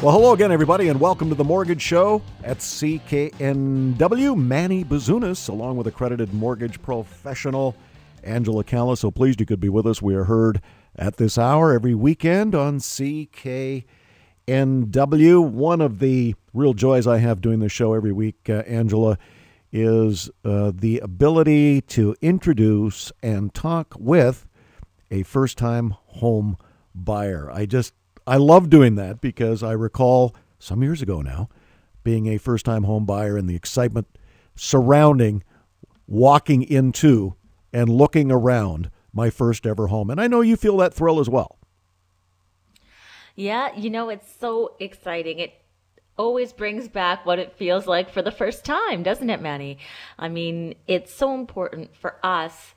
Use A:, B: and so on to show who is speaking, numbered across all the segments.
A: Well, hello again, everybody, and welcome to the Mortgage Show at CKNW. Manny Bazunas, along with accredited mortgage professional Angela Calla. So pleased you could be with us. We are heard at this hour every weekend on CKNW. One of the real joys I have doing this show every week, uh, Angela, is uh, the ability to introduce and talk with a first time home buyer. I just I love doing that because I recall some years ago now being a first time home buyer and the excitement surrounding walking into and looking around my first ever home. And I know you feel that thrill as well.
B: Yeah, you know, it's so exciting. It always brings back what it feels like for the first time, doesn't it, Manny? I mean, it's so important for us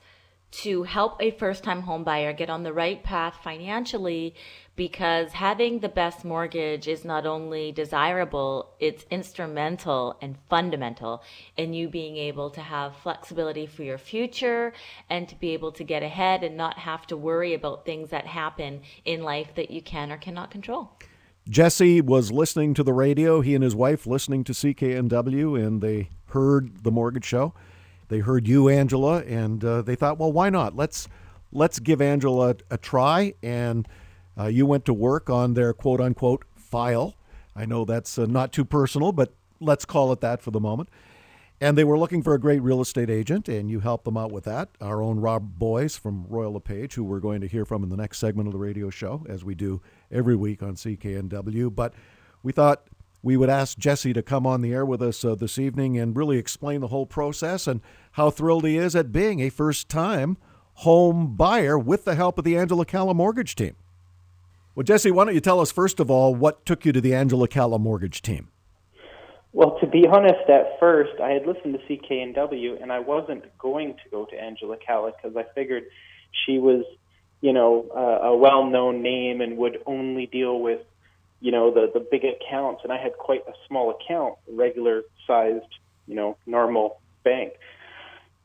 B: to help a first time home buyer get on the right path financially because having the best mortgage is not only desirable, it's instrumental and fundamental in you being able to have flexibility for your future and to be able to get ahead and not have to worry about things that happen in life that you can or cannot control.
A: Jesse was listening to the radio, he and his wife listening to CKNW, and they heard the mortgage show. They heard you, Angela, and uh, they thought, well, why not? Let's let's give Angela a try and uh, you went to work on their quote unquote file. I know that's uh, not too personal, but let's call it that for the moment. And they were looking for a great real estate agent, and you helped them out with that. Our own Rob Boies from Royal LePage, who we're going to hear from in the next segment of the radio show, as we do every week on CKNW. But we thought we would ask Jesse to come on the air with us uh, this evening and really explain the whole process and how thrilled he is at being a first time home buyer with the help of the Angela Calla mortgage team. Well, Jesse, why don't you tell us, first of all, what took you to the Angela Calla mortgage team?
C: Well, to be honest, at first, I had listened to CKNW, and I wasn't going to go to Angela Calla because I figured she was, you know, uh, a well-known name and would only deal with, you know, the the big accounts. And I had quite a small account, regular-sized, you know, normal bank.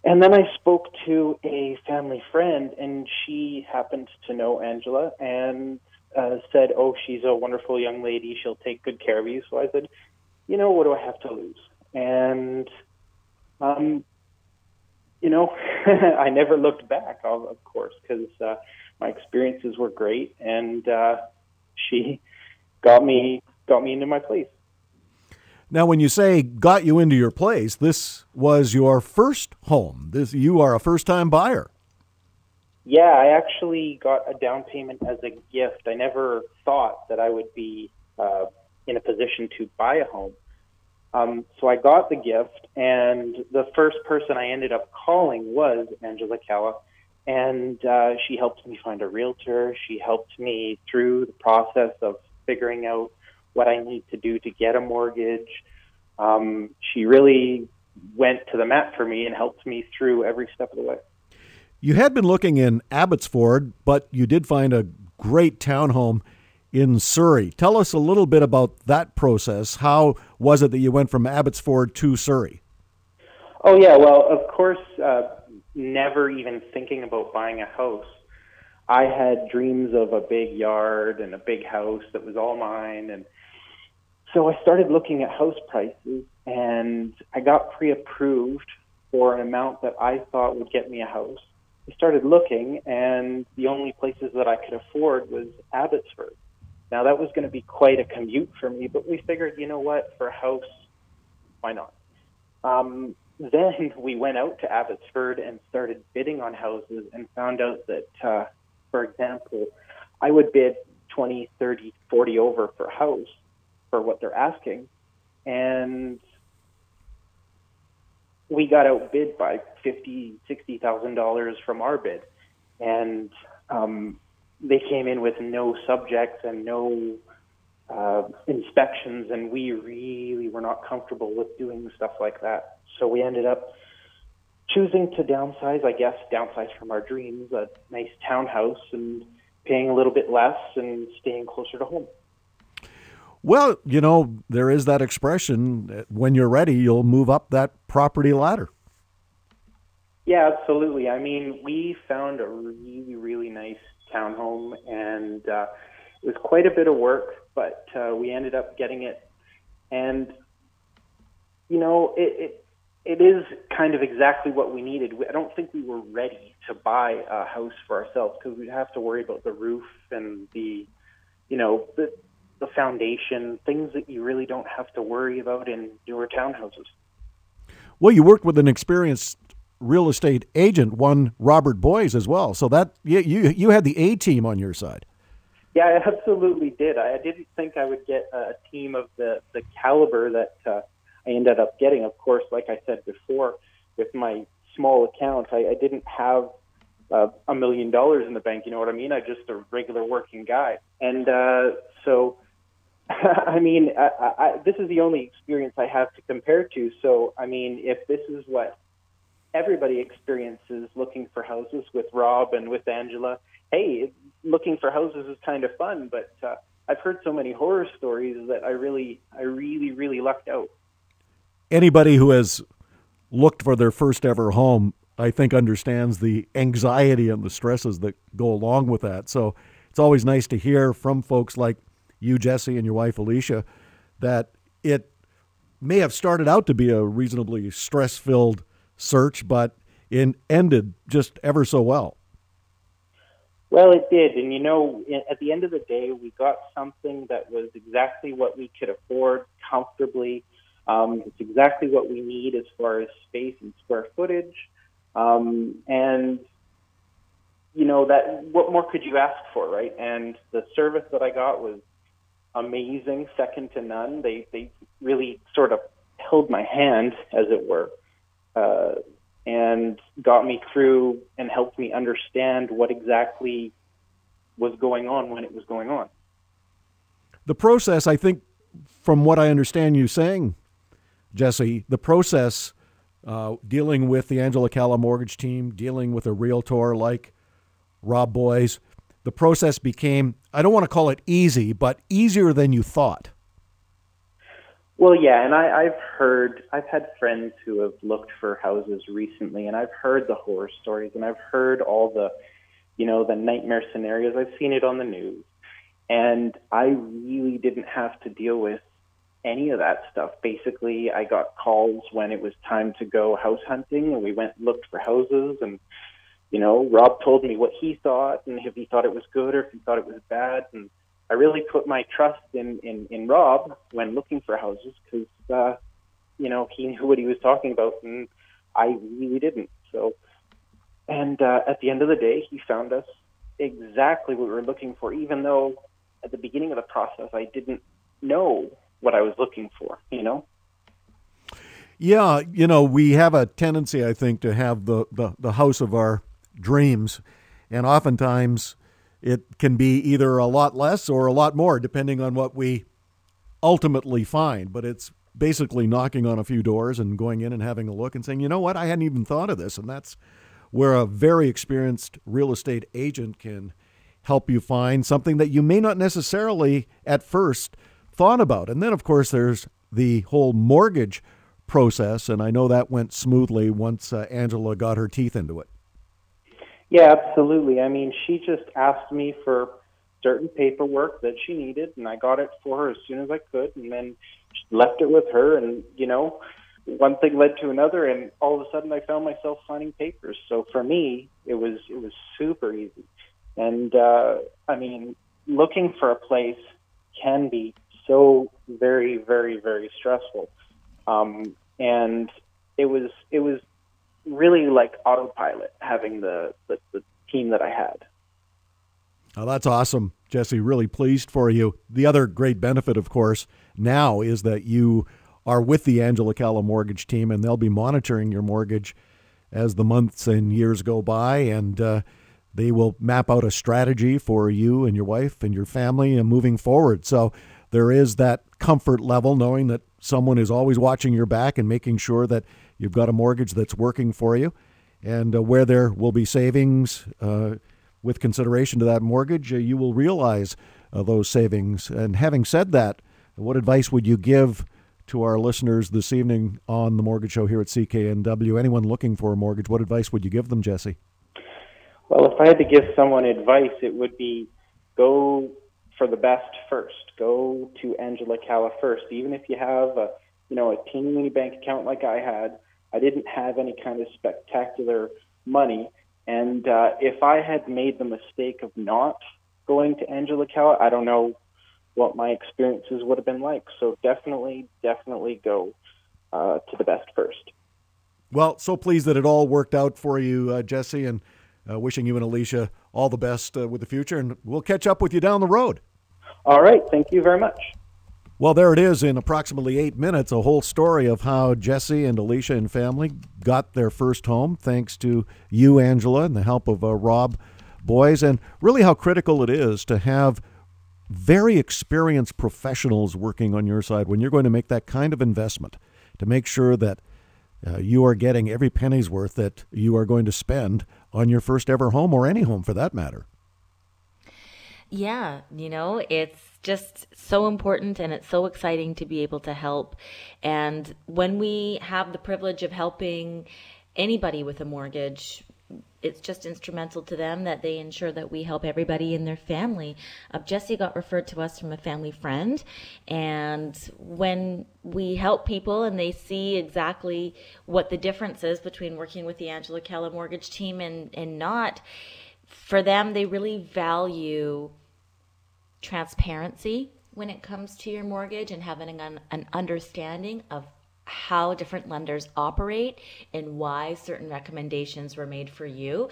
C: And then I spoke to a family friend, and she happened to know Angela, and uh, said, "Oh, she's a wonderful young lady. She'll take good care of you." So I said, "You know, what do I have to lose?" And um, you know, I never looked back, of course, because uh, my experiences were great, and uh, she got me got me into my place.
A: Now, when you say got you into your place, this was your first home. This you are a first time buyer.
C: Yeah, I actually got a down payment as a gift. I never thought that I would be uh, in a position to buy a home. Um, so I got the gift, and the first person I ended up calling was Angela Calla, and uh, she helped me find a realtor. She helped me through the process of figuring out what I need to do to get a mortgage. Um, she really went to the mat for me and helped me through every step of the way.
A: You had been looking in Abbotsford, but you did find a great townhome in Surrey. Tell us a little bit about that process. How was it that you went from Abbotsford to Surrey?
C: Oh, yeah. Well, of course, uh, never even thinking about buying a house. I had dreams of a big yard and a big house that was all mine. And so I started looking at house prices and I got pre approved for an amount that I thought would get me a house. I started looking, and the only places that I could afford was Abbotsford. Now that was going to be quite a commute for me, but we figured, you know what, for a house, why not? Um, then we went out to Abbotsford and started bidding on houses and found out that, uh, for example, I would bid 20, 30, 40 over for a house for what they're asking. And we got outbid by fifty, sixty thousand dollars from our bid, and um, they came in with no subjects and no uh, inspections, and we really were not comfortable with doing stuff like that. So we ended up choosing to downsize, I guess, downsize from our dreams, a nice townhouse, and paying a little bit less and staying closer to home.
A: Well, you know, there is that expression when you're ready, you'll move up that property ladder.
C: Yeah, absolutely. I mean, we found a really, really nice townhome, and uh, it was quite a bit of work, but uh, we ended up getting it. And you know, it, it it is kind of exactly what we needed. I don't think we were ready to buy a house for ourselves because we'd have to worry about the roof and the, you know, the the foundation, things that you really don't have to worry about in newer townhouses.
A: Well, you worked with an experienced real estate agent, one Robert Boies as well. So that you you, you had the A team on your side.
C: Yeah, I absolutely did. I didn't think I would get a team of the the caliber that uh, I ended up getting. Of course, like I said before, with my small account, I, I didn't have uh, a million dollars in the bank. You know what I mean? I'm just a regular working guy, and uh, so I mean, I, I, this is the only experience I have to compare to. So, I mean, if this is what everybody experiences looking for houses with Rob and with Angela, hey, looking for houses is kind of fun. But uh, I've heard so many horror stories that I really, I really, really lucked out.
A: Anybody who has looked for their first ever home, I think, understands the anxiety and the stresses that go along with that. So it's always nice to hear from folks like you, Jesse, and your wife, Alicia, that it may have started out to be a reasonably stress filled search, but it ended just ever so well.
C: Well, it did. And you know, at the end of the day, we got something that was exactly what we could afford comfortably. Um, it's exactly what we need as far as space and square footage. Um, and you know that what more could you ask for, right? And the service that I got was amazing, second to none. They they really sort of held my hand, as it were, uh, and got me through and helped me understand what exactly was going on when it was going on.
A: The process, I think, from what I understand you saying, Jesse, the process uh, dealing with the Angela Calla mortgage team, dealing with a realtor like Rob Boies, the process became, I don't want to call it easy, but easier than you thought.
C: Well, yeah, and I, I've heard, I've had friends who have looked for houses recently, and I've heard the horror stories, and I've heard all the, you know, the nightmare scenarios. I've seen it on the news, and I really didn't have to deal with any of that stuff. Basically, I got calls when it was time to go house hunting, and we went and looked for houses, and you know, Rob told me what he thought and if he thought it was good or if he thought it was bad. And I really put my trust in, in, in Rob when looking for houses because, uh, you know, he knew what he was talking about and I really didn't. So, and uh, at the end of the day, he found us exactly what we were looking for, even though at the beginning of the process, I didn't know what I was looking for, you know?
A: Yeah, you know, we have a tendency, I think, to have the, the, the house of our dreams. And oftentimes it can be either a lot less or a lot more, depending on what we ultimately find. But it's basically knocking on a few doors and going in and having a look and saying, you know what, I hadn't even thought of this. And that's where a very experienced real estate agent can help you find something that you may not necessarily at first thought about. And then, of course, there's the whole mortgage process. And I know that went smoothly once uh, Angela got her teeth into it.
C: Yeah, absolutely. I mean, she just asked me for certain paperwork that she needed, and I got it for her as soon as I could, and then left it with her. And you know, one thing led to another, and all of a sudden, I found myself signing papers. So for me, it was it was super easy. And uh, I mean, looking for a place can be so very, very, very stressful. Um, and it was it was really like autopilot having the, the, the team that I had.
A: Oh, that's awesome, Jesse. Really pleased for you. The other great benefit, of course, now is that you are with the Angela Calla mortgage team, and they'll be monitoring your mortgage as the months and years go by, and uh, they will map out a strategy for you and your wife and your family and moving forward. So there is that comfort level knowing that someone is always watching your back and making sure that You've got a mortgage that's working for you, and uh, where there will be savings uh, with consideration to that mortgage, uh, you will realize uh, those savings. And having said that, what advice would you give to our listeners this evening on the Mortgage Show here at CKNW? Anyone looking for a mortgage, what advice would you give them, Jesse?
C: Well, if I had to give someone advice, it would be go for the best first. Go to Angela Calla first. Even if you have a you know a teeny bank account like I had, I didn't have any kind of spectacular money. And uh, if I had made the mistake of not going to Angela Calla, I don't know what my experiences would have been like. So definitely, definitely go uh, to the best first.
A: Well, so pleased that it all worked out for you, uh, Jesse, and uh, wishing you and Alicia all the best uh, with the future. And we'll catch up with you down the road.
C: All right. Thank you very much.
A: Well, there it is in approximately eight minutes a whole story of how Jesse and Alicia and family got their first home thanks to you, Angela, and the help of uh, Rob Boies, and really how critical it is to have very experienced professionals working on your side when you're going to make that kind of investment to make sure that uh, you are getting every penny's worth that you are going to spend on your first ever home or any home for that matter.
B: Yeah, you know, it's just so important and it's so exciting to be able to help. And when we have the privilege of helping anybody with a mortgage, it's just instrumental to them that they ensure that we help everybody in their family. Uh, Jesse got referred to us from a family friend, and when we help people and they see exactly what the difference is between working with the Angela Calla mortgage team and, and not, for them, they really value transparency when it comes to your mortgage and having an, an understanding of how different lenders operate and why certain recommendations were made for you.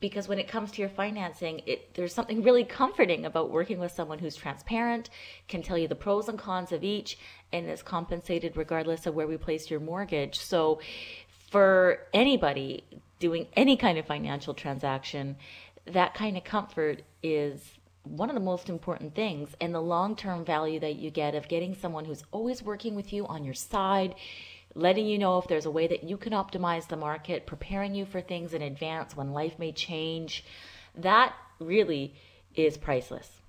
B: Because when it comes to your financing it, there's something really comforting about working with someone who's transparent can tell you the pros and cons of each and is compensated regardless of where we place your mortgage. So for anybody doing any kind of financial transaction that kind of comfort is one of the most important things and the long term value that you get of getting someone who's always working with you on your side, letting you know if there's a way that you can optimize the market, preparing you for things in advance when life may change. That really is priceless.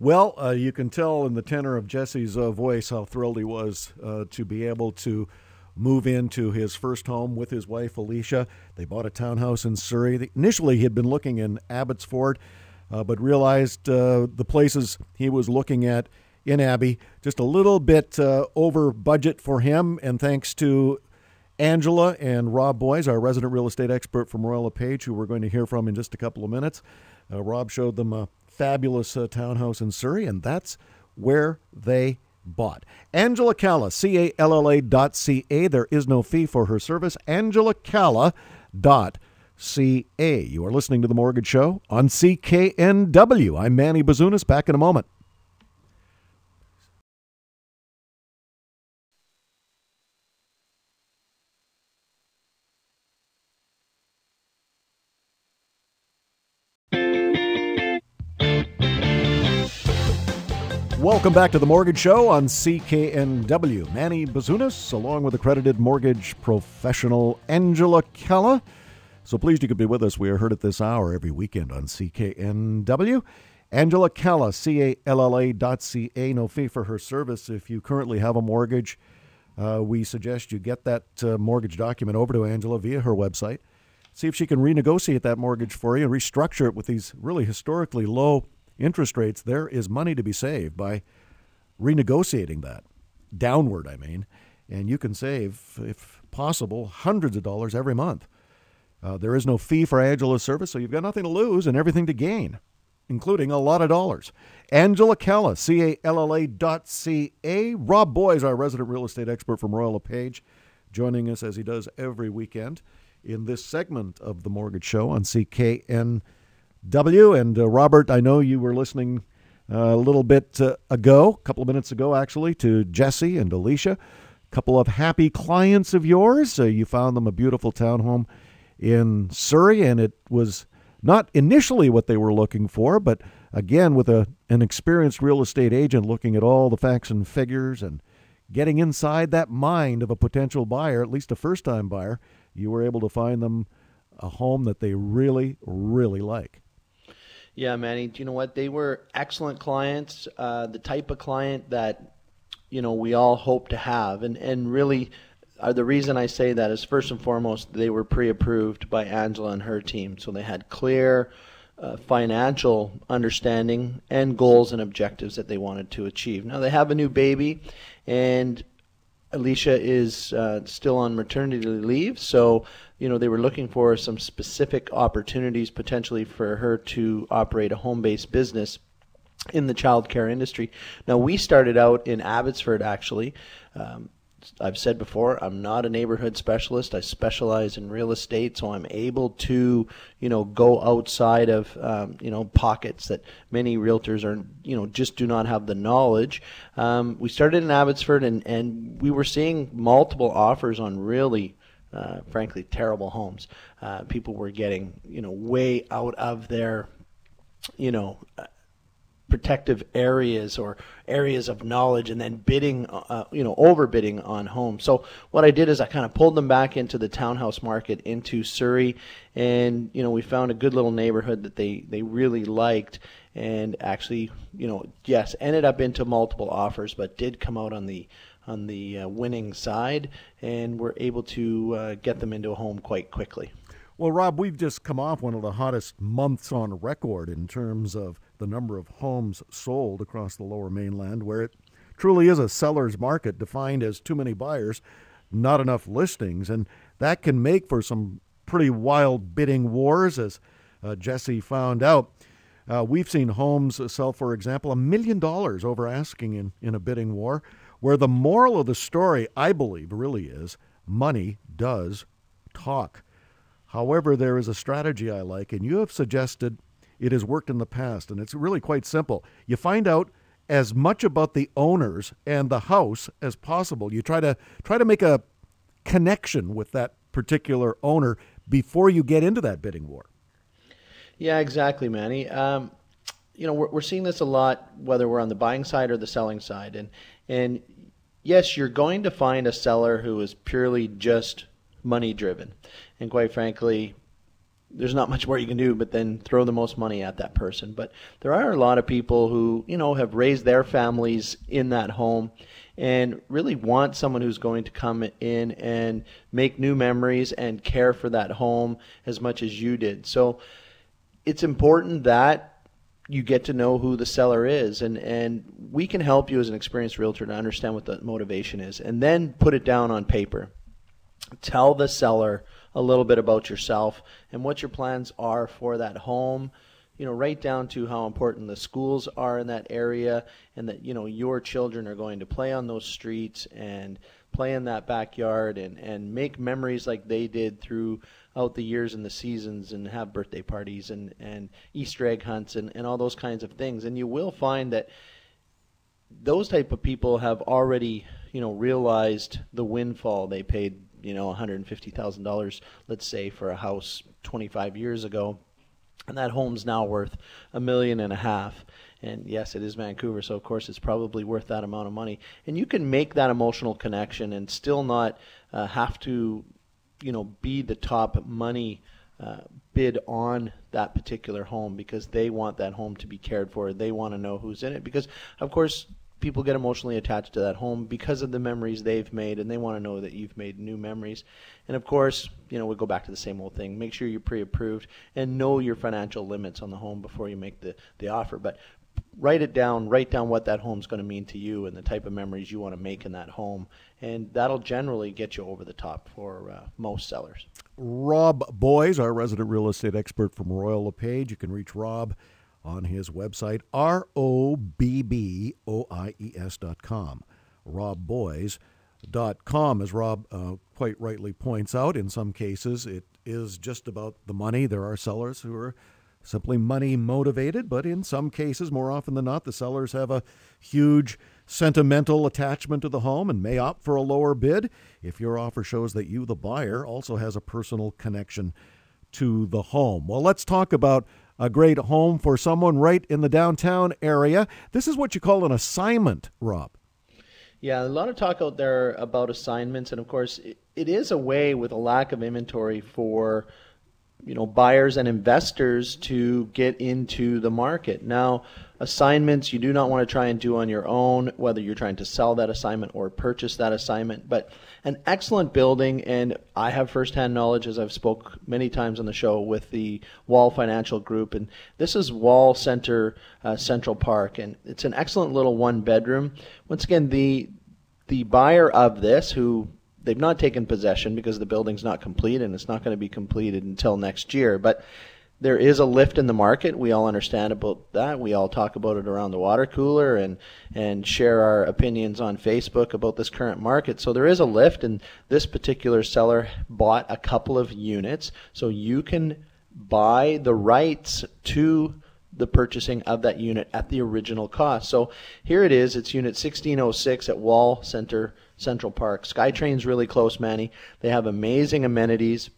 A: Well, uh, you can tell in the tenor of Jesse's uh, voice how thrilled he was uh, to be able to move into his first home with his wife Alicia. They bought a townhouse in Surrey. Initially, he had been looking in Abbotsford but realized uh, the places he was looking at in Abbey just a little bit uh, over budget for him. And thanks to Angela and Rob Boies, our resident real estate expert from Royal LePage, who we're going to hear from in just a couple of minutes, uh, Rob showed them a fabulous uh, townhouse in Surrey, and that's where they bought. Angela Calla, C A L L A dot C A. There is no fee for her service. Angela Calla dot CA. You are listening to The Mortgage Show on CKNW. I'm Manny Bazunas. Back in a moment. Welcome back to the Mortgage Show on CKNW. Manny Bazunas, along with accredited mortgage professional Angela Calla. So pleased you could be with us. We are heard at this hour every weekend on CKNW. Angela Calla, C A L L A dot C A. No fee for her service. If you currently have a mortgage, uh, we suggest you get that uh, mortgage document over to Angela via her website. See if she can renegotiate that mortgage for you and restructure it with these really historically low interest rates. There is money to be saved by renegotiating that downward, I mean. And you can save, if possible, hundreds of dollars every month. Uh, there is no fee for Angela's service, so you've got nothing to lose and everything to gain, including a lot of dollars. Angela Calla, C A L L A dot C A. Rob Boies, our resident real estate expert from Royal LePage, joining us as he does every weekend in this segment of the Mortgage Show on CKNW. And uh, Robert, I know you were listening uh, a little bit uh, ago, a couple of minutes ago actually, to Jesse and Alicia, a couple of happy clients of yours. Uh, you found them a beautiful townhome in Surrey, and it was not initially what they were looking for, but again, with a, an experienced real estate agent looking at all the facts and figures and getting inside that mind of a potential buyer, at least a first time buyer, you were able to find them a home that they really, really like.
D: Yeah, Manny. Do you know what? They were excellent clients, uh, the type of client that you know we all hope to have, and and really uh, the reason I say that is first and foremost they were pre-approved by Angela and her team, so they had clear, uh, financial understanding and goals and objectives that they wanted to achieve. Now they have a new baby, and Alicia is uh, still on maternity leave, so you know they were looking for some specific opportunities potentially for her to operate a home-based business in the childcare industry. Now we started out in Abbotsford actually. Um, I've said before, I'm not a neighborhood specialist. I specialize in real estate, so I'm able to, you know, go outside of, um, you know, pockets that many realtors are, you know, just do not have the knowledge. Um, we started in Abbotsford, and and we were seeing multiple offers on really. Uh, frankly, terrible homes. Uh, people were getting, you know, way out of their, you know, protective areas or areas of knowledge and then bidding, uh, you know, overbidding on homes. So what I did is I kind of pulled them back into the townhouse market into Surrey, and you know we found a good little neighborhood that they they really liked, and actually, you know, yes, ended up into multiple offers, but did come out on the on the uh, winning side, and were able to uh, get them into a home quite quickly.
A: Well, Rob, we've just come off one of the hottest months on record in terms of the number of homes sold across the lower mainland, where it truly is a seller's market defined as too many buyers, not enough listings. And that can make for some pretty wild bidding wars, as uh, Jesse found out. Uh, we've seen homes sell, for example, a million dollars over asking in, in a bidding war, where the moral of the story, I believe, really is money does talk. However, there is a strategy I like, and you have suggested it has worked in the past, and it's really quite simple. You find out as much about the owners and the house as possible. You try to try to make a connection with that particular owner before you get into that bidding war.
D: Yeah, exactly, Manny. Um, you know, we're, we're seeing this a lot, whether we're on the buying side or the selling side, and and yes, you're going to find a seller who is purely just money driven. And quite frankly, there's not much more you can do but then throw the most money at that person. But there are a lot of people who, you know, have raised their families in that home and really want someone who's going to come in and make new memories and care for that home as much as you did. So it's important that you get to know who the seller is and and we can help you as an experienced realtor to understand what the motivation is and then put it down on paper tell the seller a little bit about yourself and what your plans are for that home you know right down to how important the schools are in that area and that you know your children are going to play on those streets and play in that backyard and and make memories like they did throughout the years and the seasons and have birthday parties and and easter egg hunts and and all those kinds of things. And you will find that those type of people have already you know realized the windfall they paid you know $150,000 let's say for a house 25 years ago. And that home's now worth a million and a half. And yes it is Vancouver so of course it's probably worth that amount of money. And you can make that emotional connection and still not uh, have to you know be the top money uh, bid on that particular home because they want that home to be cared for. They want to know who's in it because, of course, people get emotionally attached to that home because of the memories they've made and they want to know that you've made new memories. And of course you know we go back to the same old thing. Make sure you're pre-approved and know your financial limits on the home before you make the, the offer. But write it down write down what that home's going to mean to you and the type of memories you want to make in that home. And that'll generally get you over the top for uh, most sellers.
A: Rob Boies our resident real estate expert from royal lepage. You can reach rob on his website, R O B B O I E S dot com. RobBoies.com, as Rob uh, quite rightly points out. In some cases, it is just about the money. There are sellers who are simply money motivated, but in some cases, more often than not, the sellers have a huge sentimental attachment to the home and may opt for a lower bid if your offer shows that you, the buyer, also has a personal connection to the home. Well, let's talk about a great home for someone right in the downtown area. This is what you call an assignment, Rob.
D: Yeah, a lot of talk out there about assignments, and of course, it, is a way with a lack of inventory for you know buyers and investors to get into the market. Now, assignments you do not want to try and do on your own, whether you're trying to sell that assignment or purchase that assignment. But an excellent building, and I have firsthand knowledge, as I've spoke many times on the show with the Wall Financial Group, and this is Wall Center uh, Central Park, and it's an excellent little one bedroom. Once again, the the buyer of this, who they've not taken possession because the building's not complete and it's not going to be completed until next year. But there is a lift in the market. We all understand about that. We all talk about it around the water cooler and and share our opinions on Facebook about this current market. So there is a lift, and this particular seller bought a couple of units, so you can buy the rights to the purchasing of that unit at the original cost. So here it is. It's unit 1606 at Wall Center Central Park. SkyTrain's really close, Manny. They have amazing amenities.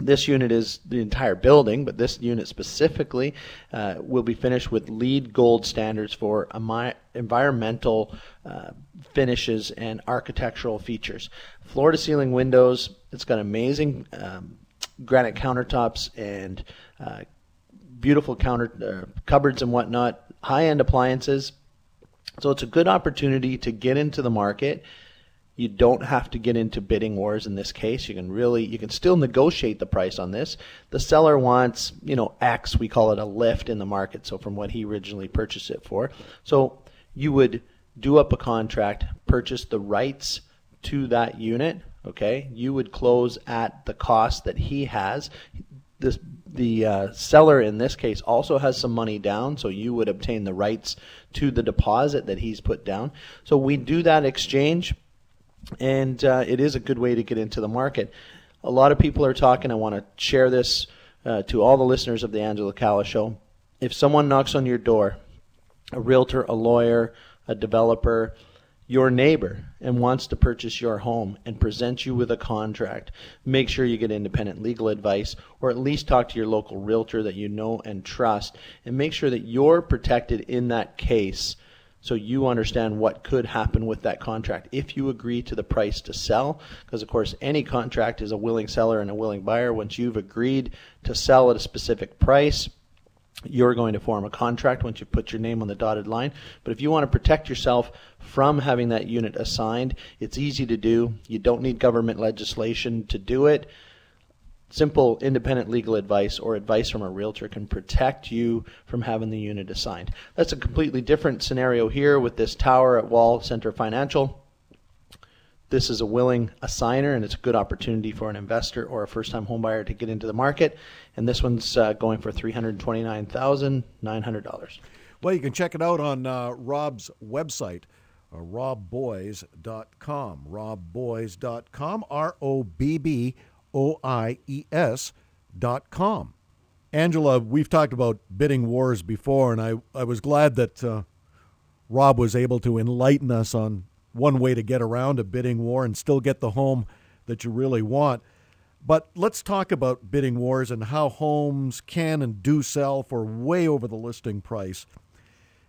D: This unit is the entire building, but this unit specifically uh, will be finished with LEED Gold standards for environmental uh, finishes and architectural features. Floor to ceiling windows. It's got amazing um, granite countertops and uh, beautiful counter uh, cupboards and whatnot. High end appliances. So it's a good opportunity to get into the market you don't have to get into bidding wars in this case. You can really, you can still negotiate the price on this. The seller wants, you know, X, we call it a lift in the market. So from what he originally purchased it for. So you would do up a contract, purchase the rights to that unit. Okay. You would close at the cost that he has. This, the uh, seller in this case also has some money down, so you would obtain the rights to the deposit that he's put down. So we do that exchange and uh, it is a good way to get into the market. A lot of people are talking. I want to share this uh, to all the listeners of the Angela Calla Show. If someone knocks on your door, a realtor, a lawyer, a developer, your neighbor, and wants to purchase your home and present you with a contract, make sure you get independent legal advice or at least talk to your local realtor that you know and trust and make sure that you're protected in that case so you understand what could happen with that contract if you agree to the price to sell. Because, of course, any contract is a willing seller and a willing buyer. Once you've agreed to sell at a specific price, you're going to form a contract once you put your name on the dotted line. But if you want to protect yourself from having that unit assigned, it's easy to do. You don't need government legislation to do it simple independent legal advice or advice from a realtor can protect you from having the unit assigned. That's a completely different scenario here with this tower at Wall Center Financial. This is a willing assigner, and it's a good opportunity for an investor or a first-time homebuyer to get into the market. And this one's uh, going for three hundred twenty-nine thousand nine hundred dollars.
A: Well, you can check it out on uh, Rob's website, uh, robboies.com. Robboies.com, R O B B O I E S dot com. Angela, we've talked about bidding wars before, and I, I was glad that uh, Rob was able to enlighten us on one way to get around a bidding war and still get the home that you really want. But let's talk about bidding wars and how homes can and do sell for way over the listing price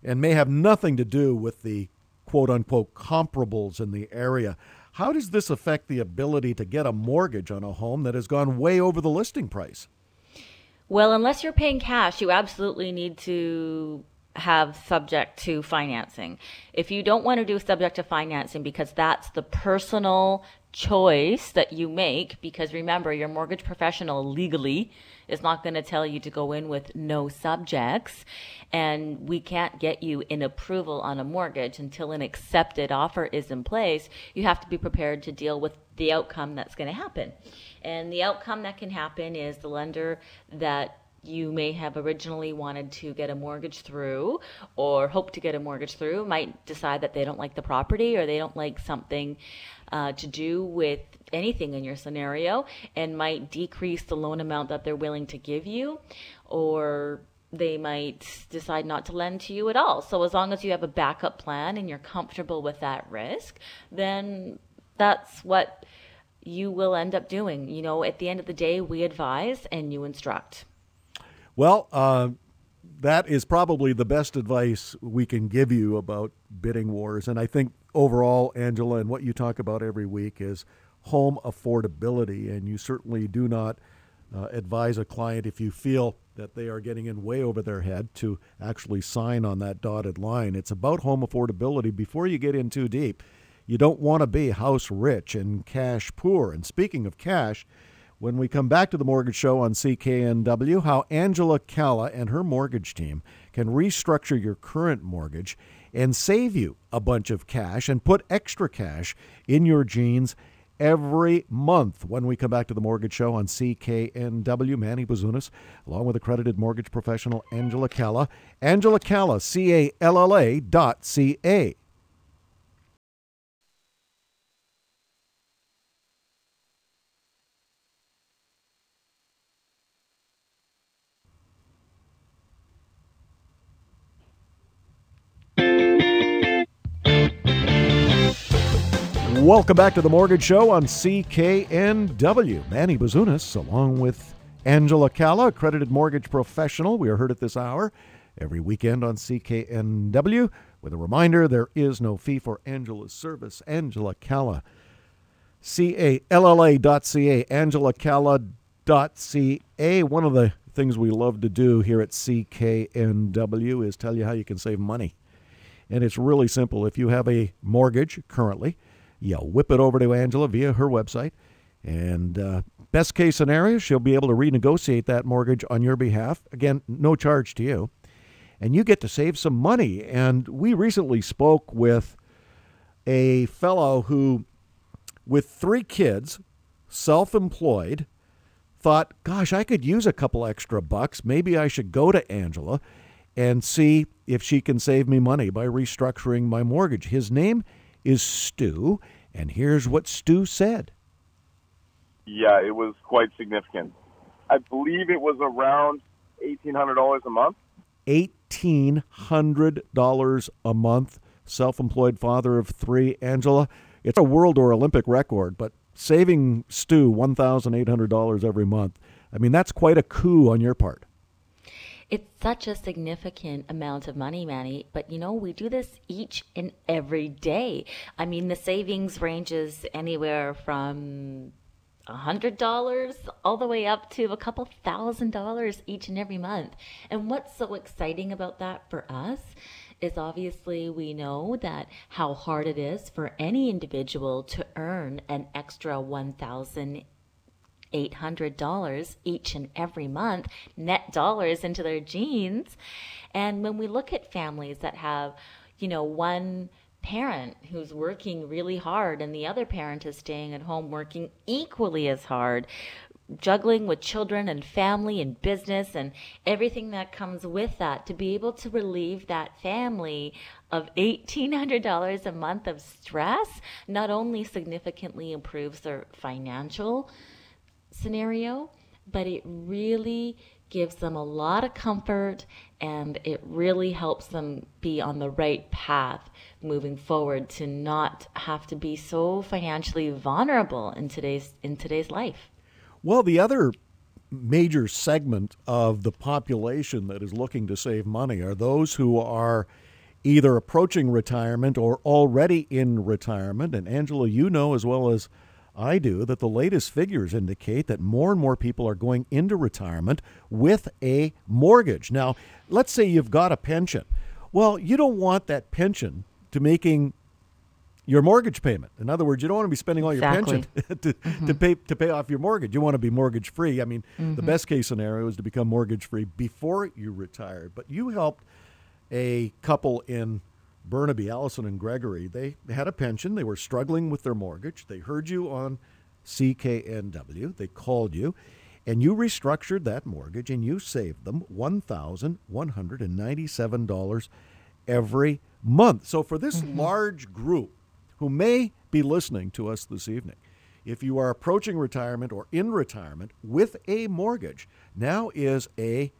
A: and may have nothing to do with the quote unquote comparables in the area. How does this affect the ability to get a mortgage on a home that has gone way over the listing price?
B: Well, unless you're paying cash, you absolutely need to have subject to financing. If you don't want to do subject to financing because that's the personal choice that you make, because remember, your mortgage professional legally is not going to tell you to go in with no subjects. And we can't get you an approval on a mortgage until an accepted offer is in place. You have to be prepared to deal with the outcome that's going to happen. And the outcome that can happen is the lender that you may have originally wanted to get a mortgage through or hope to get a mortgage through might decide that they don't like the property or they don't like something uh, to do with anything in your scenario and might decrease the loan amount that they're willing to give you or they might decide not to lend to you at all. So as long as you have a backup plan and you're comfortable with that risk, then that's what you will end up doing. You know, at the end of the day, we advise and you instruct.
A: Well, uh, that is probably the best advice we can give you about bidding wars. And I think overall, Angela, and what you talk about every week is home affordability. And you certainly do not uh, advise a client if you feel that they are getting in way over their head to actually sign on that dotted line. It's about home affordability before you get in too deep. You don't want to be house rich and cash poor. And speaking of cash, when we come back to the Mortgage Show on CKNW, how Angela Calla and her mortgage team can restructure your current mortgage and save you a bunch of cash and put extra cash in your jeans every month when we come back to the Mortgage Show on CKNW. Manny Bazunas, along with accredited mortgage professional Angela Calla. Angela Calla, C A L L A dot C A. Welcome back to the Mortgage Show on CKNW. Manny Bazunas, along with Angela Calla, accredited mortgage professional. We are heard at this hour every weekend on CKNW. With a reminder, there is no fee for Angela's service. Angela Calla, C A L L A dot C A, Angela Calla dot C A. One of the things we love to do here at CKNW is tell you how you can save money. And it's really simple. If you have a mortgage currently, you whip it over to Angela via her website. And uh, best case scenario, she'll be able to renegotiate that mortgage on your behalf. Again, no charge to you. And you get to save some money. And we recently spoke with a fellow who, with three kids, self employed, thought, gosh, I could use a couple extra bucks. Maybe I should go to Angela and see if she can save me money by restructuring my mortgage. His name is Stu, and here's what Stu said.
E: Yeah, it was quite significant. I believe it was around $1,800 a month.
A: $1,800 a month. Self employed father of three. Angela, it's a world or Olympic record, but saving Stu $1,800 every month, I mean, that's quite a coup on your part.
B: It's such a significant amount of money, Manny, but you know, we do this each and every day. I mean, the savings ranges anywhere from a hundred dollars all the way up to a couple thousand dollars each and every month. And what's so exciting about that for us is obviously we know that how hard it is for any individual to earn an extra one thousand $800 each and every month, net dollars into their jeans. And when we look at families that have, you know, one parent who's working really hard and the other parent is staying at home working equally as hard, juggling with children and family and business and everything that comes with that to be able to relieve that family of $1800 a month of stress not only significantly improves their financial scenario, but it really gives them a lot of comfort and it really helps them be on the right path moving forward to not have to be so financially vulnerable in today's in today's life.
A: Well, the other major segment of the population that is looking to save money are those who are either approaching retirement or already in retirement and Angela you know as well as I do that the latest figures indicate that more and more people are going into retirement with a mortgage. Now, let's say you've got a pension. Well, you don't want that pension to making your mortgage payment. In other words, you don't want to be spending all your
B: Exactly.
A: pension to,
B: Mm-hmm.
A: to pay to pay off your mortgage. You want to be mortgage free. I mean,
B: Mm-hmm.
A: the best case scenario is to become mortgage free before you retire. But you helped a couple in Burnaby, Allison and Gregory. They had a pension. They were struggling with their mortgage. They heard you on CKNW. They called you, and you restructured that mortgage and you saved them $1,197 every month. So for this mm-hmm. large group who may be listening to us this evening, if you are approaching retirement or in retirement with a mortgage, now is a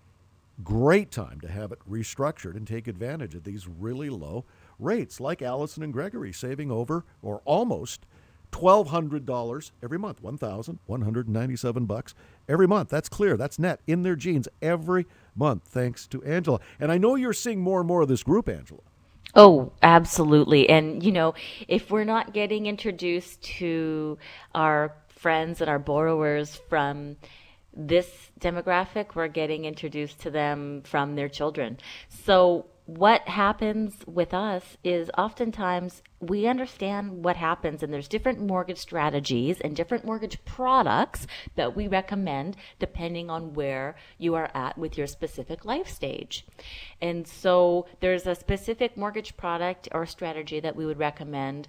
A: great time to have it restructured and take advantage of these really low rates, like Allison and Gregory saving over or almost twelve hundred dollars every month, one thousand one hundred ninety-seven bucks every month. That's clear. That's net in their jeans every month, thanks to Angela. And I know you're seeing more and more of this group, Angela.
B: Oh, absolutely. And, you know, if we're not getting introduced to our friends and our borrowers from this demographic, we're getting introduced to them from their children. So what happens with us is oftentimes we understand what happens and there's different mortgage strategies and different mortgage products that we recommend depending on where you are at with your specific life stage. And so there's a specific mortgage product or strategy that we would recommend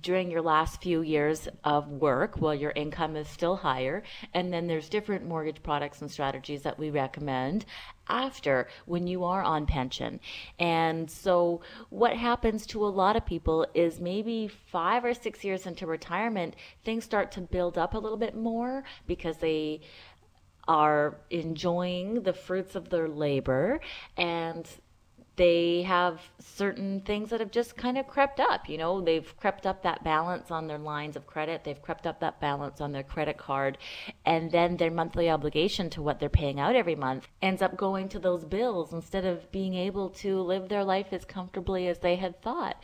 B: during your last few years of work while your income is still higher. And then there's different mortgage products and strategies that we recommend after when you are on pension. And so what happens to a lot of people is maybe five or six years into retirement, things start to build up a little bit more because they are enjoying the fruits of their labor and they have certain things that have just kind of crept up. You know, they've crept up that balance on their lines of credit, they've crept up that balance on their credit card, and then their monthly obligation to what they're paying out every month ends up going to those bills instead of being able to live their life as comfortably as they had thought.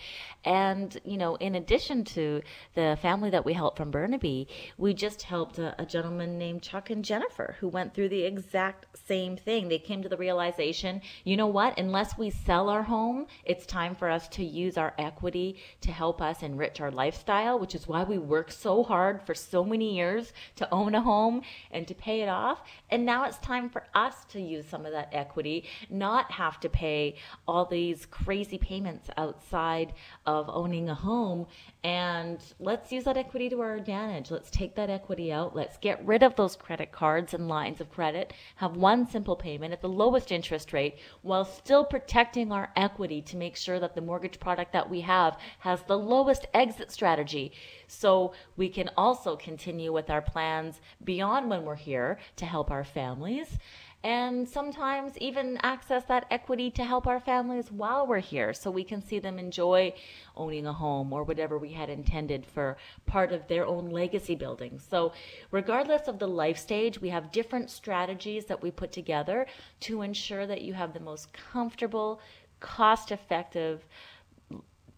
B: And, you know, in addition to the family that we helped from Burnaby, we just helped a, a gentleman named Chuck and Jennifer who went through the exact same thing. They came to the realization, you know what, unless we sell our home, it's time for us to use our equity to help us enrich our lifestyle, which is why we work so hard for so many years to own a home and to pay it off. And now it's time for us to use some of that equity, not have to pay all these crazy payments outside of owning a home. And let's use that equity to our advantage. Let's take that equity out. Let's get rid of those credit cards and lines of credit, have one simple payment at the lowest interest rate while still protecting protecting our equity to make sure that the mortgage product that we have has the lowest exit strategy. So we can also continue with our plans beyond when we're here to help our families and sometimes even access that equity to help our families while we're here so we can see them enjoy owning a home or whatever we had intended for part of their own legacy building. So, regardless of the life stage, we have different strategies that we put together to ensure that you have the most comfortable, cost effective,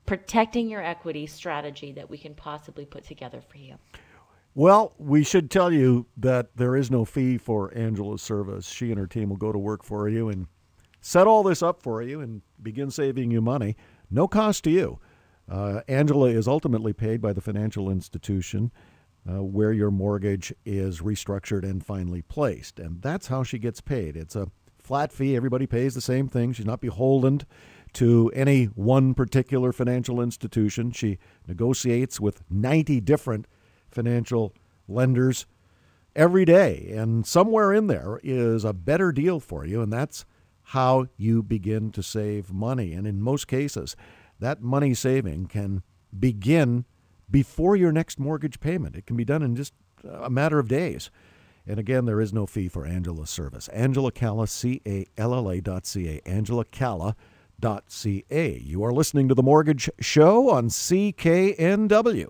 B: protecting your equity strategy that we can possibly put together for you.
A: Well, we should tell you that there is no fee for Angela's service. She and her team will go to work for you and set all this up for you and begin saving you money. No cost to you. Uh, Angela is ultimately paid by the financial institution uh, where your mortgage is restructured and finally placed. And that's how she gets paid. It's a flat fee. Everybody pays the same thing. She's not beholden to any one particular financial institution. She negotiates with 90 different financial lenders every day. And somewhere in there is a better deal for you, and that's how you begin to save money. And in most cases, that money saving can begin before your next mortgage payment. It can be done in just a matter of days. And again, there is no fee for Angela's service. Angela Calla, C A L L A dot C A. Angela Calla dot C A. You are listening to The Mortgage Show on CKNW.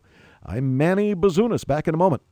A: I'm Manny Bazunas. Back in a moment.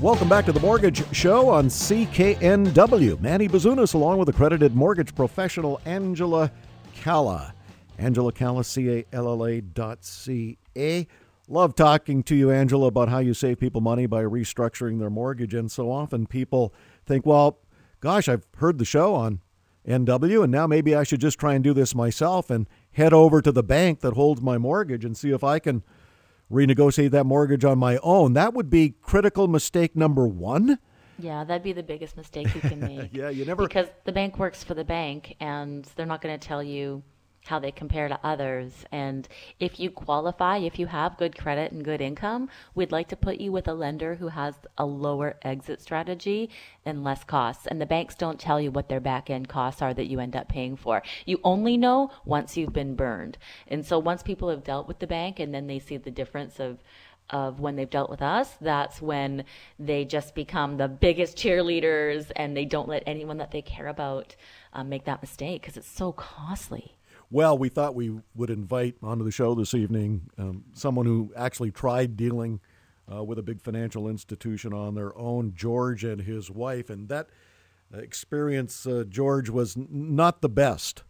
A: Welcome back to the Mortgage Show on CKNW. Manny Bazunas, along with accredited mortgage professional Angela Calla. Angela Calla, C-A-L-L-A dot C-A. Love talking to you, Angela, about how you save people money by restructuring their mortgage. And so often people think, well, gosh, I've heard the show on NW, and now maybe I should just try and do this myself and head over to the bank that holds my mortgage and see if I can renegotiate that mortgage on my own. That would be critical mistake number one.
B: Yeah, that'd be the biggest mistake you can make.
A: yeah, you never.
B: Because the bank works for the bank, and they're not going to tell you how they compare to others. And if you qualify, if you have good credit and good income, we'd like to put you with a lender who has a lower exit strategy and less costs. And the banks don't tell you what their back end costs are that you end up paying for. You only know once you've been burned. And so once people have dealt with the bank and then they see the difference of of when they've dealt with us, that's when they just become the biggest cheerleaders and they don't let anyone that they care about um, make that mistake because it's so costly.
A: Well, we thought we would invite onto the show this evening um, someone who actually tried dealing uh, with a big financial institution on their own, George and his wife. And that experience, uh, George, was n- not the best.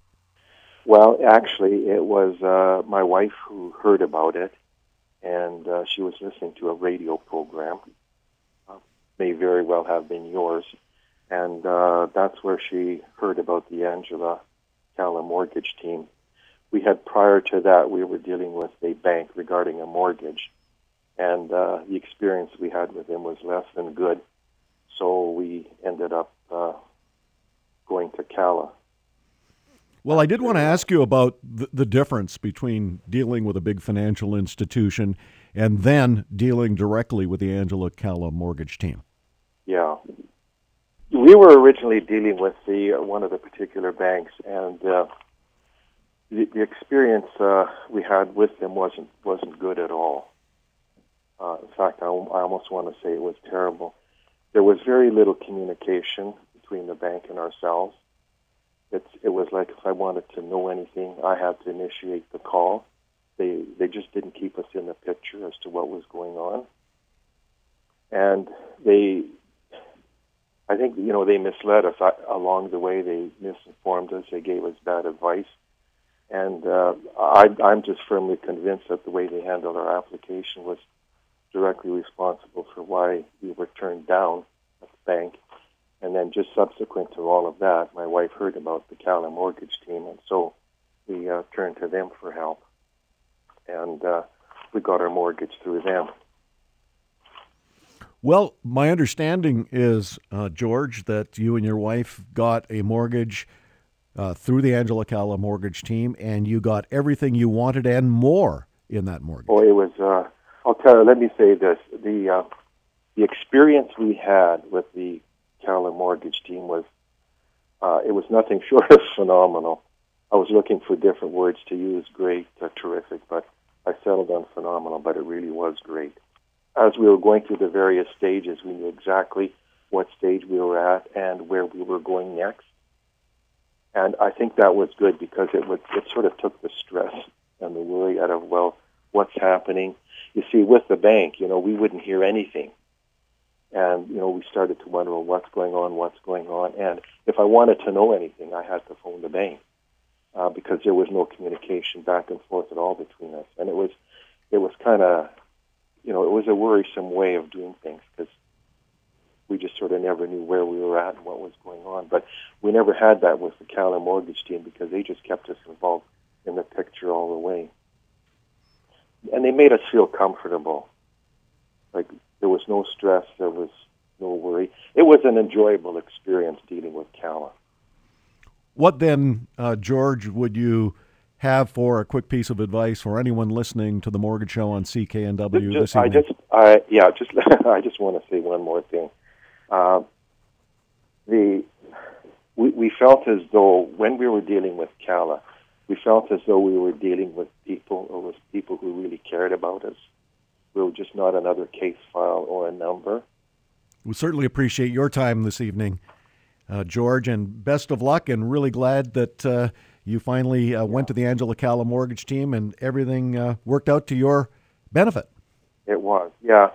F: Well, actually, it was uh, my wife who heard about it, and uh, she was listening to a radio program. Uh, may very well have been yours, and uh, that's where she heard about the Angela Calla mortgage team. We had prior to that, we were dealing with a bank regarding a mortgage, and uh, the experience we had with them was less than good. So we ended up uh, going to Calla
A: well, I did want to ask you about the, the, difference between dealing with a big financial institution and then dealing directly with the Angela Calla mortgage team.
F: Yeah. We were originally dealing with the uh, one of the particular banks, and uh, the, the, experience uh, we had with them wasn't wasn't good at all. Uh, in fact, I, I almost want to say it was terrible. There was very little communication between the bank and ourselves it's it was like if I wanted to know anything, I had to initiate the call. They they just didn't keep us in the picture as to what was going on, and they, I think you know they misled us I, along the way. They misinformed us. They gave us bad advice, and uh, I, I'm just firmly convinced that the way they handled our application was directly responsible for why we were turned down at the bank and then just subsequent to all of that, my wife heard about the Calla mortgage team, and so we uh, turned to them for help. And uh, we got our mortgage through them.
A: Well, my understanding is, uh, George, that you and your wife got a mortgage uh, through the Angela Calla mortgage team, and you got everything you wanted and more in that mortgage.
F: Oh, it was. Uh, I'll tell you. Let me say this: the uh, the experience we had with the Calla mortgage team was uh, it was nothing short of phenomenal. I was looking for different words to use, great, uh, terrific, but I settled on phenomenal, but it really was great. As we were going through the various stages, we knew exactly what stage we were at and where we were going next. And I think that was good because it would it sort of took the stress and the worry out of well, what's happening. You see, with the bank, you know, we wouldn't hear anything and you know we started to wonder well, what's going on, what's going on, and if I wanted to know anything, I had to phone the bank uh, because there was no communication back and forth at all between us, and it was it was kind of you know it was a worrisome way of doing things because we just sort of never knew where we were at and what was going on. But we never had that with the Calla mortgage team because they just kept us involved in the picture all the way, and they made us feel comfortable. Like there was no stress. There was no worry. It was an enjoyable experience dealing with Calla.
A: What then, uh, George, would you have for a quick piece of advice for anyone listening to the Mortgage Show on CKNW
F: just,
A: this evening?
F: I just, I, yeah, just I just want to say one more thing. Uh, the we, we felt as though when we were dealing with Calla, we felt as though we were dealing with people or with people who really cared about us we were just not another case file or a number.
A: We certainly appreciate your time this evening, uh, George, and best of luck. And really glad that uh, you finally uh, went to the Angela Calla mortgage team and everything uh, worked out to your benefit.
F: It was, yeah.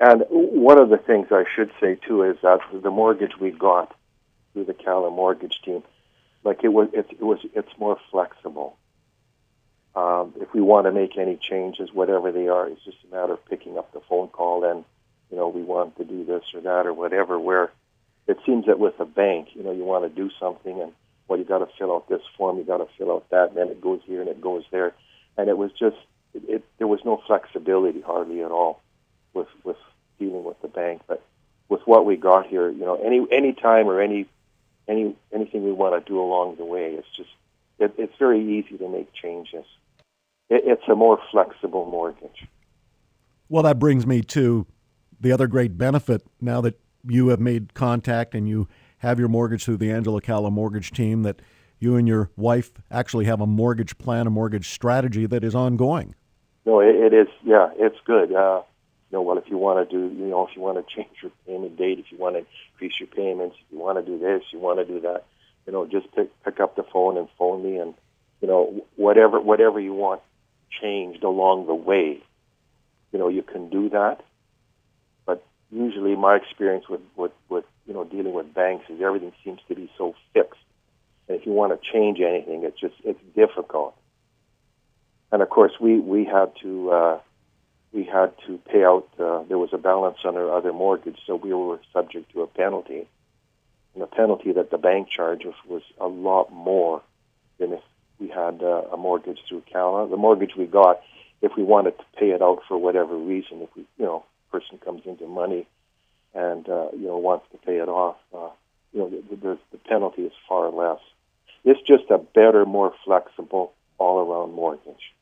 F: And one of the things I should say too is that the mortgage we got through the Calla mortgage team, like it was, it, it was, it's more flexible. Um, if we want to make any changes, whatever they are, it's just a matter of picking up the phone call and, you know, we want to do this or that or whatever. Where it seems that with a bank, you know, you want to do something and, well, you got to fill out this form, you got to fill out that, and then it goes here and it goes there. And it was just, it, it, there was no flexibility hardly at all with, with dealing with the bank. But with what we got here, you know, any, any time or any, any, anything we want to do along the way, it's just, it, it's very easy to make changes it's a more flexible mortgage.
A: Well, that brings me to the other great benefit now that you have made contact and you have your mortgage through the Angela Calla mortgage team that you and your wife actually have a mortgage plan, a mortgage strategy that is ongoing.
F: No, it, it is. Yeah, it's good. Uh, you know, well, if you want to do, you know, if you want to change your payment date, if you want to increase your payments, if you want to do this, you want to do that, you know, just pick pick up the phone and phone me, and you know, whatever whatever you want changed along the way. You know, you can do that. But usually my experience with, with, with you know dealing with banks is everything seems to be so fixed. And if you want to change anything, it's just it's difficult. And of course, we we had to uh, we had to pay out. Uh, there was a balance on our other mortgage, so we were subject to a penalty. And the penalty that the bank charged was a lot more than if we had uh, a mortgage through Calla. The mortgage we got, if we wanted to pay it out for whatever reason, if we you know person comes into money and uh, you know wants to pay it off, uh, you know the, the, penalty is far less. It's just a better, more flexible, all-around mortgage.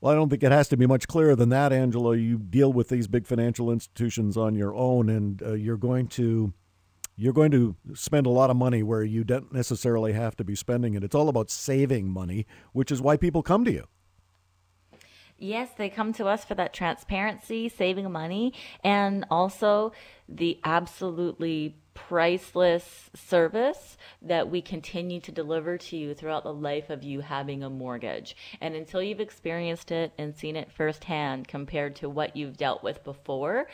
A: Well, I don't think it has to be much clearer than that, Angela. You deal with these big financial institutions on your own, and uh, you're going to you're going to spend a lot of money where you don't necessarily have to be spending it. It's all about saving money, which is why people come to you.
B: Yes, they come to us for that transparency, saving money, and also the absolutely priceless service that we continue to deliver to you throughout the life of you having a mortgage. And until you've experienced it and seen it firsthand compared to what you've dealt with before,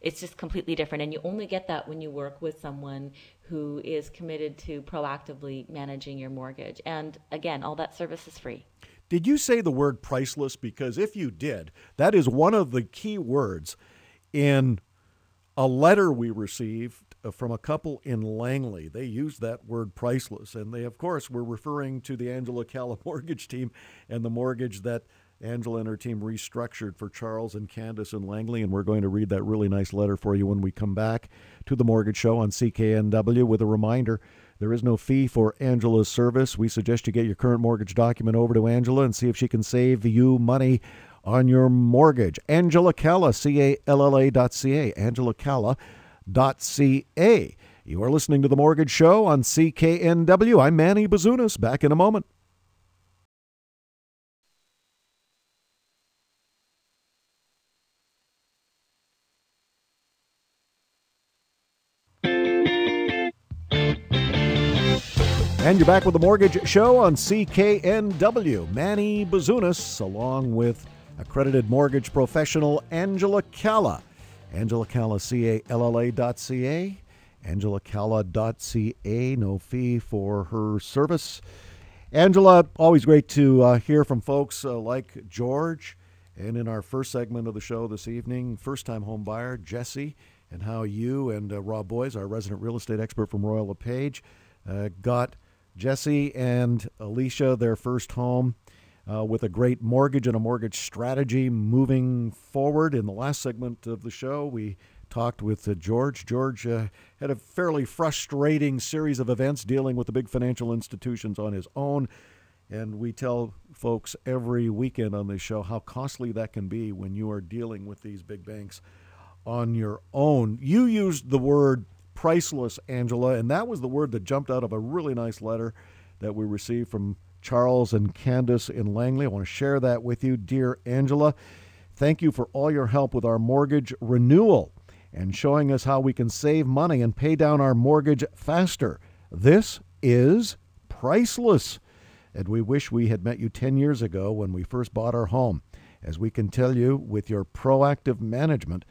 B: it's just completely different. And you only get that when you work with someone who is committed to proactively managing your mortgage. And again, all that service is free.
A: Did you say the word priceless? Because if you did, that is one of the key words in a letter we received uh, from a couple in Langley. They used that word priceless. And they, of course, were referring to the Angela Calla mortgage team and the mortgage that Angela and her team restructured for Charles and Candace and Langley. And we're going to read that really nice letter for you when we come back to the Mortgage Show on CKNW with a reminder there is no fee for Angela's service. We suggest you get your current mortgage document over to Angela and see if she can save you money on your mortgage. Angela Calla, C A L L A dot C A, Angela Calla dot C A. You are listening to The Mortgage Show on CKNW. I'm Manny Bazunas. Back in a moment. And you're back with the Mortgage Show on CKNW. Manny Bazunas, along with accredited mortgage professional Angela Calla. Angela Calla, C A L L A dot C A. Angela Calla dot C A. No fee for her service. Angela, always great to uh, hear from folks uh, like George. And in our first segment of the show this evening, first time home buyer Jesse, and how you and uh, Rob Boies, our resident real estate expert from Royal LePage, uh, got Jesse and Alicia their first home uh, with a great mortgage and a mortgage strategy moving forward. In the last segment of the show, we talked with uh, George. George uh, had a fairly frustrating series of events dealing with the big financial institutions on his own. And we tell folks every weekend on this show how costly that can be when you are dealing with these big banks on your own. You used the word priceless, Angela. And that was the word that jumped out of a really nice letter that we received from Charles and Candace in Langley. I want to share that with you, dear Angela. Thank you for all your help with our mortgage renewal and showing us how we can save money and pay down our mortgage faster. This is priceless. And we wish we had met you 10 years ago when we first bought our home. As we can tell you, with your proactive management,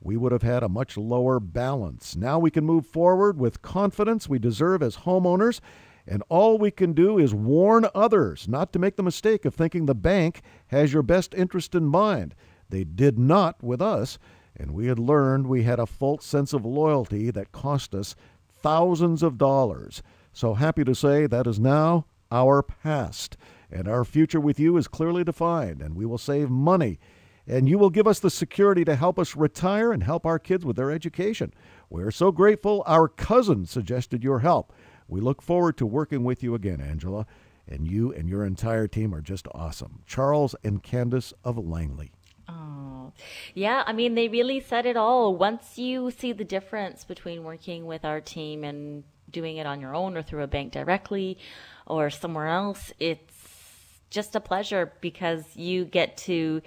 A: we would have had a much lower balance. Now we can move forward with confidence we deserve as homeowners, and all we can do is warn others not to make the mistake of thinking the bank has your best interest in mind. They did not with us, and we had learned we had a false sense of loyalty that cost us thousands of dollars. So happy to say that is now our past, and our future with you is clearly defined, and we will save money and you will give us the security to help us retire and help our kids with their education. We're so grateful our cousin suggested your help. We look forward to working with you again, Angela, and you and your entire team are just awesome. Charles and Candace of Langley.
B: Oh, yeah. I mean, they really said it all. Once you see the difference between working with our team and doing it on your own or through a bank directly or somewhere else, it's just a pleasure because you get to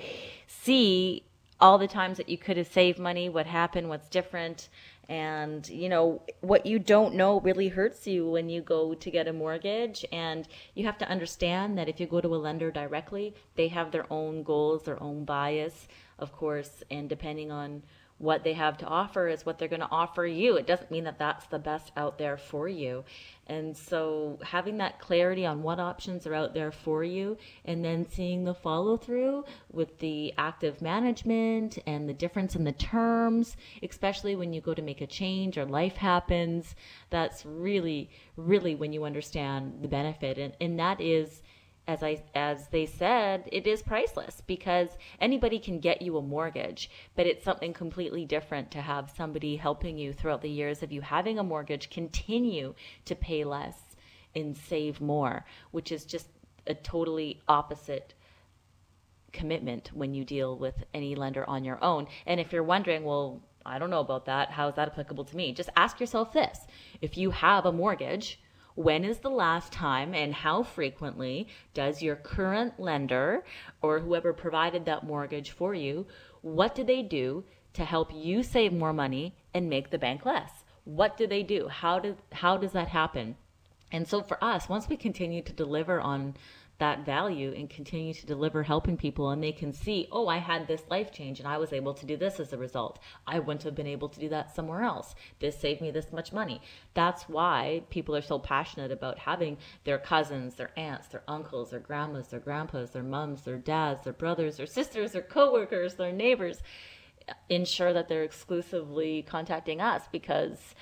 B: see all the times that you could have saved money, what happened, what's different. And, you know, what you don't know really hurts you when you go to get a mortgage. And you have to understand that if you go to a lender directly, they have their own goals, their own bias, of course. And depending on what they have to offer is what they're going to offer you. It doesn't mean that that's the best out there for you. And so having that clarity on what options are out there for you and then seeing the follow through with the active management and the difference in the terms, especially when you go to make a change or life happens, that's really, really when you understand the benefit. And, and that is as I as they said, it is priceless because anybody can get you a mortgage, but it's something completely different to have somebody helping you throughout the years of you having a mortgage continue to pay less and save more, which is just a totally opposite commitment when you deal with any lender on your own. And if you're wondering, well, I don't know about that, how is that applicable to me? Just ask yourself this. If you have a mortgage, when is the last time and how frequently does your current lender or whoever provided that mortgage for you, what do they do to help you save more money and make the bank less? What do they do? How do how does that happen? And so for us, once we continue to deliver on that value and continue to deliver helping people and they can see oh i had this life change and i was able to do this as a result. I wouldn't have been able to do that somewhere else. This saved me this much money. That's why people are so passionate about having their cousins their aunts their uncles their grandmas their grandpas their mums their dads their brothers their sisters their coworkers their neighbors ensure that they're exclusively contacting us because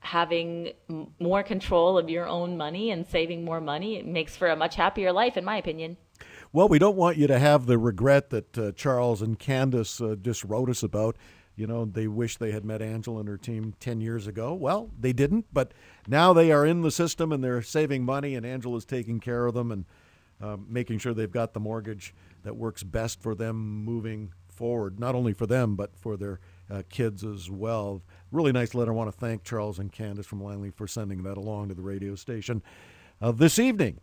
B: having more control of your own money and saving more money it makes for a much happier life in my opinion.
A: Well we don't want you to have the regret that uh, charles and candace uh, just wrote us about. You know they wish they had met angela and her team 10 years ago. Well they didn't but now they are in the system and they're saving money and angela's taking care of them and uh, making sure they've got the mortgage that works best for them moving forward not only for them but for their uh, kids as well. Really nice letter. I want to thank Charles and Candace from Langley for sending that along to the radio station uh, this evening.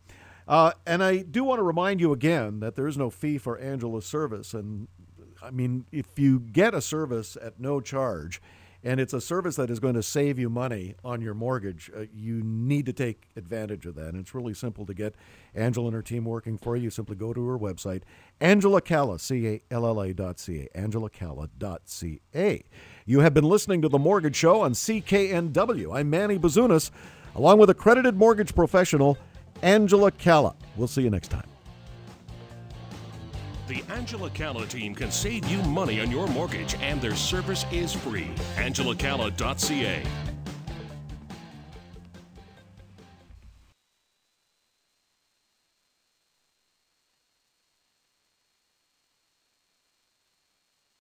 A: Uh, and I do want to remind you again that there is no fee for Angela's service. And I mean, if you get a service at no charge, and it's a service that is going to save you money on your mortgage, uh, you need to take advantage of that. And it's really simple to get Angela and her team working for you. Simply go to her website, Angela Calla, C-A-L-L-A dot C-A, angelacalla dot C-A. You have been listening to The Mortgage Show on CKNW. I'm Manny Bazunas, along with accredited mortgage professional, Angela Calla. We'll see you next time.
G: The Angela Calla team can save you money on your mortgage, and their service is free. AngelaCalla.ca.